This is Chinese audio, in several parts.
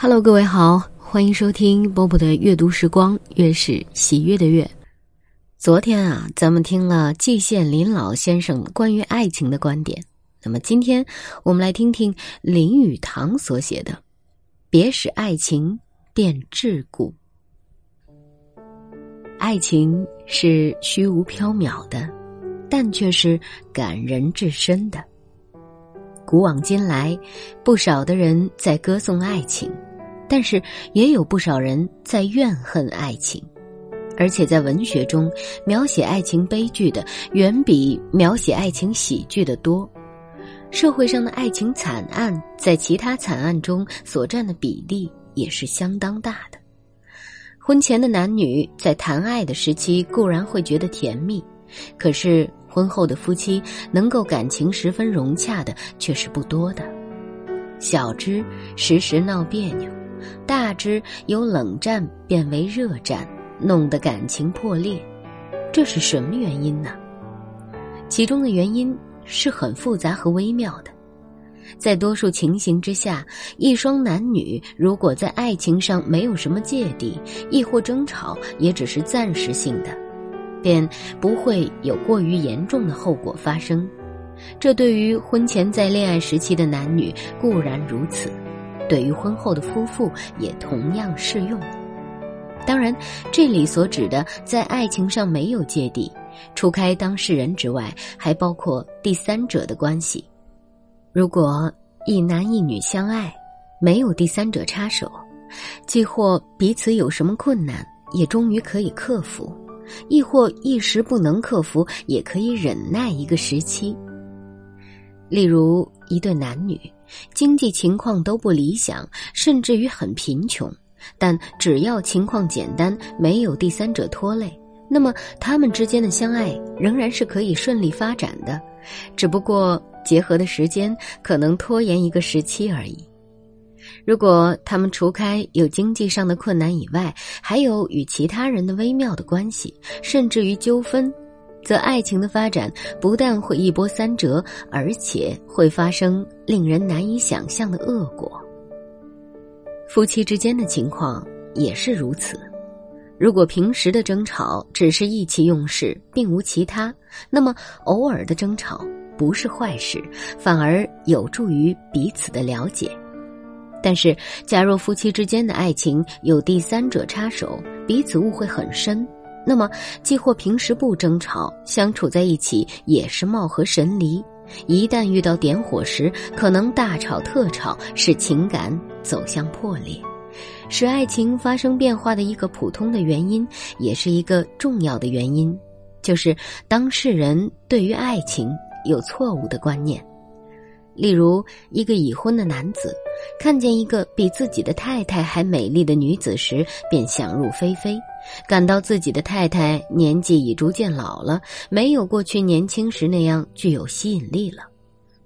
Hello，各位好，欢迎收听波波的阅读时光，月是喜悦的月。昨天啊，咱们听了季羡林老先生关于爱情的观点，那么今天我们来听听林语堂所写的《别使爱情变桎梏》。爱情是虚无缥缈的，但却是感人至深的。古往今来，不少的人在歌颂爱情。但是也有不少人在怨恨爱情，而且在文学中描写爱情悲剧的远比描写爱情喜剧的多。社会上的爱情惨案在其他惨案中所占的比例也是相当大的。婚前的男女在谈爱的时期固然会觉得甜蜜，可是婚后的夫妻能够感情十分融洽的却是不多的，小之时时闹别扭。大之由冷战变为热战，弄得感情破裂，这是什么原因呢？其中的原因是很复杂和微妙的。在多数情形之下，一双男女如果在爱情上没有什么芥蒂，亦或争吵也只是暂时性的，便不会有过于严重的后果发生。这对于婚前在恋爱时期的男女固然如此。对于婚后的夫妇也同样适用。当然，这里所指的在爱情上没有芥蒂，除开当事人之外，还包括第三者的关系。如果一男一女相爱，没有第三者插手，既或彼此有什么困难，也终于可以克服；亦或一时不能克服，也可以忍耐一个时期。例如一对男女。经济情况都不理想，甚至于很贫穷，但只要情况简单，没有第三者拖累，那么他们之间的相爱仍然是可以顺利发展的，只不过结合的时间可能拖延一个时期而已。如果他们除开有经济上的困难以外，还有与其他人的微妙的关系，甚至于纠纷。则爱情的发展不但会一波三折，而且会发生令人难以想象的恶果。夫妻之间的情况也是如此。如果平时的争吵只是意气用事，并无其他，那么偶尔的争吵不是坏事，反而有助于彼此的了解。但是，假若夫妻之间的爱情有第三者插手，彼此误会很深。那么，既或平时不争吵，相处在一起也是貌合神离；一旦遇到点火时，可能大吵特吵，使情感走向破裂，使爱情发生变化的一个普通的原因，也是一个重要的原因，就是当事人对于爱情有错误的观念。例如，一个已婚的男子看见一个比自己的太太还美丽的女子时，便想入非非。感到自己的太太年纪已逐渐老了，没有过去年轻时那样具有吸引力了，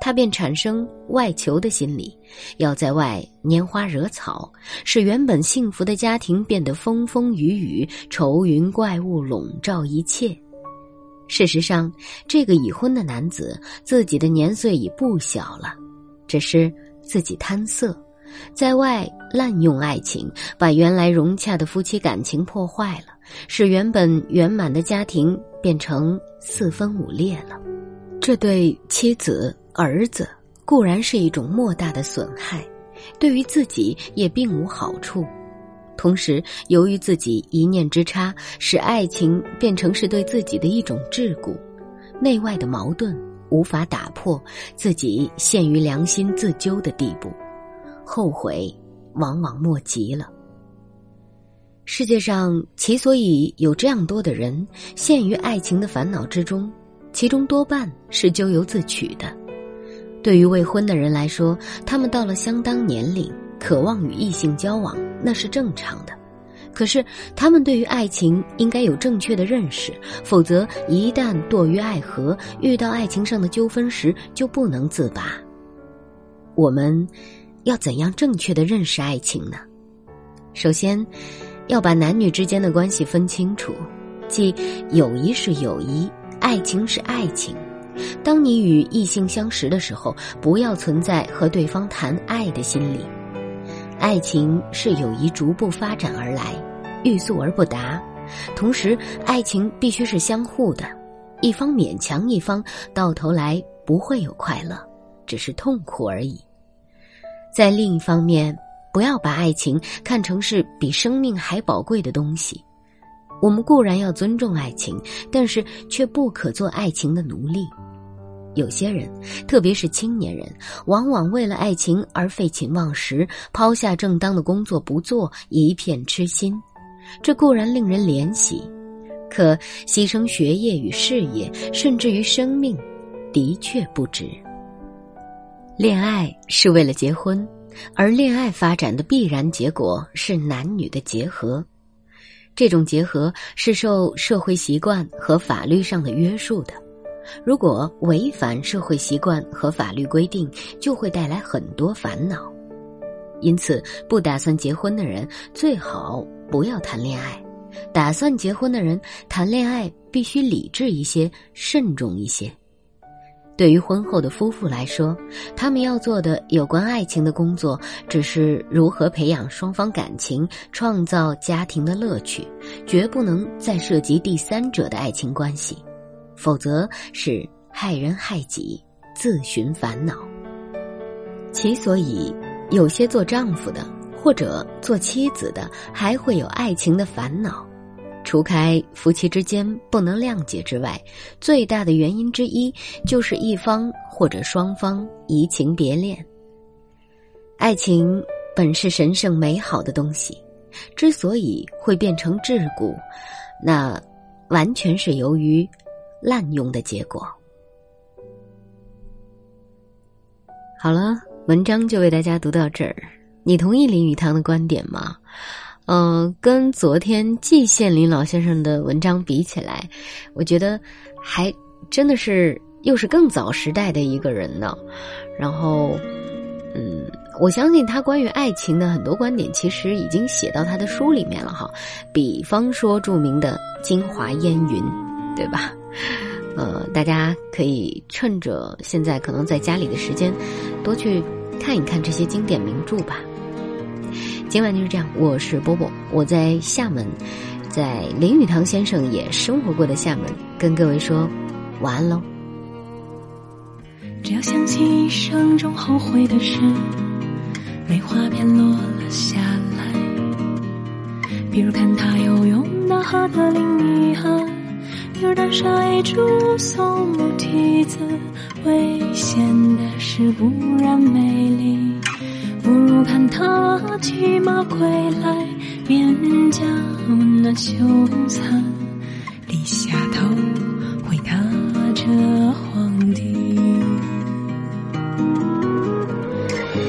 他便产生外求的心理，要在外拈花惹草，使原本幸福的家庭变得风风雨雨、愁云怪雾笼罩一切。事实上，这个已婚的男子自己的年岁已不小了，只是自己贪色。在外滥用爱情，把原来融洽的夫妻感情破坏了，使原本圆满的家庭变成四分五裂了。这对妻子、儿子固然是一种莫大的损害，对于自己也并无好处。同时，由于自己一念之差，使爱情变成是对自己的一种桎梏，内外的矛盾无法打破，自己陷于良心自纠的地步。后悔，往往莫及了。世界上其所以有这样多的人陷于爱情的烦恼之中，其中多半是咎由自取的。对于未婚的人来说，他们到了相当年龄，渴望与异性交往，那是正常的。可是，他们对于爱情应该有正确的认识，否则一旦堕于爱河，遇到爱情上的纠纷时就不能自拔。我们。要怎样正确的认识爱情呢？首先，要把男女之间的关系分清楚，即友谊是友谊，爱情是爱情。当你与异性相识的时候，不要存在和对方谈爱的心理。爱情是友谊逐步发展而来，欲速而不达。同时，爱情必须是相互的，一方勉强一方，到头来不会有快乐，只是痛苦而已。在另一方面，不要把爱情看成是比生命还宝贵的东西。我们固然要尊重爱情，但是却不可做爱情的奴隶。有些人，特别是青年人，往往为了爱情而废寝忘食，抛下正当的工作不做，一片痴心。这固然令人怜惜，可牺牲学业与事业，甚至于生命，的确不值。恋爱是为了结婚，而恋爱发展的必然结果是男女的结合。这种结合是受社会习惯和法律上的约束的。如果违反社会习惯和法律规定，就会带来很多烦恼。因此，不打算结婚的人最好不要谈恋爱；打算结婚的人谈恋爱必须理智一些、慎重一些。对于婚后的夫妇来说，他们要做的有关爱情的工作，只是如何培养双方感情、创造家庭的乐趣，绝不能再涉及第三者的爱情关系。否则是害人害己，自寻烦恼。其所以有些做丈夫的或者做妻子的还会有爱情的烦恼，除开夫妻之间不能谅解之外，最大的原因之一就是一方或者双方移情别恋。爱情本是神圣美好的东西，之所以会变成桎梏，那完全是由于。滥用的结果。好了，文章就为大家读到这儿。你同意林语堂的观点吗？嗯，跟昨天季羡林老先生的文章比起来，我觉得还真的是又是更早时代的一个人呢。然后，嗯，我相信他关于爱情的很多观点，其实已经写到他的书里面了哈。比方说著名的《京华烟云》，对吧？呃，大家可以趁着现在可能在家里的时间，多去看一看这些经典名著吧。今晚就是这样，我是波波，我在厦门，在林语堂先生也生活过的厦门，跟各位说晚安喽。只要想起一生中后悔的事，梅花便落了下来，比如看他游泳的河的另一岸。有人上一株松木梯子，危险的是不然美丽。不如看他骑马归来，面颊温暖羞惭，低下头回答着皇帝。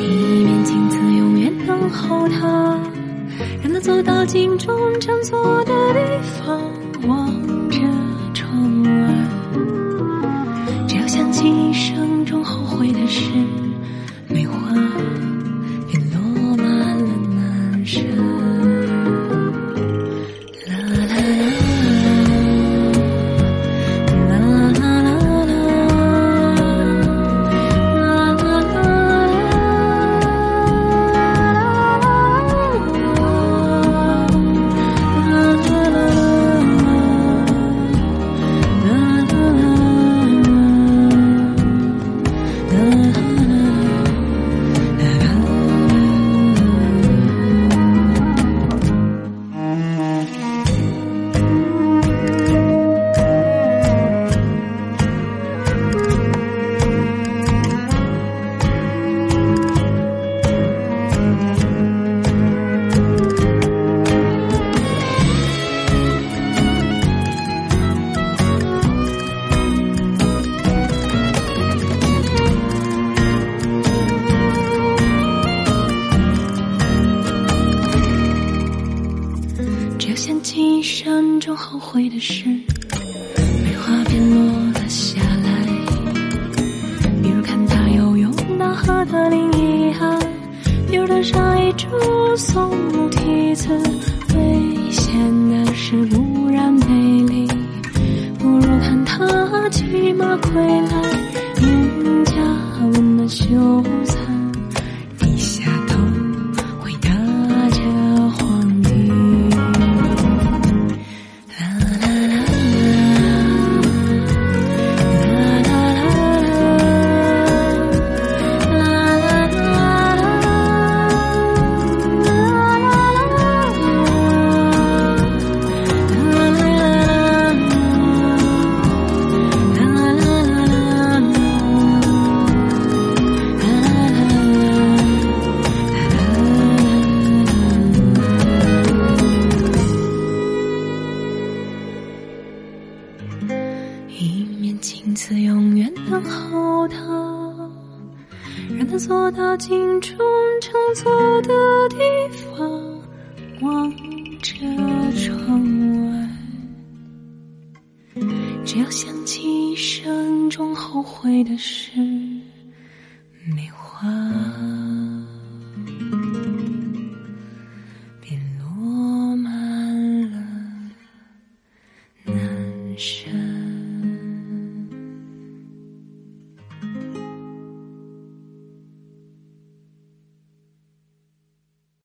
一面镜子永远等候他，让他走到镜中站坐一生中后悔的事，梅花便落了下来。比如看他游泳那河的另一岸，比如登上一株松木梯子。危险的是不然美丽，不如看他骑马归来，次永远等候他，让他坐到青春乘坐的地方，望着窗外。只要想起一生中后悔的事，没话。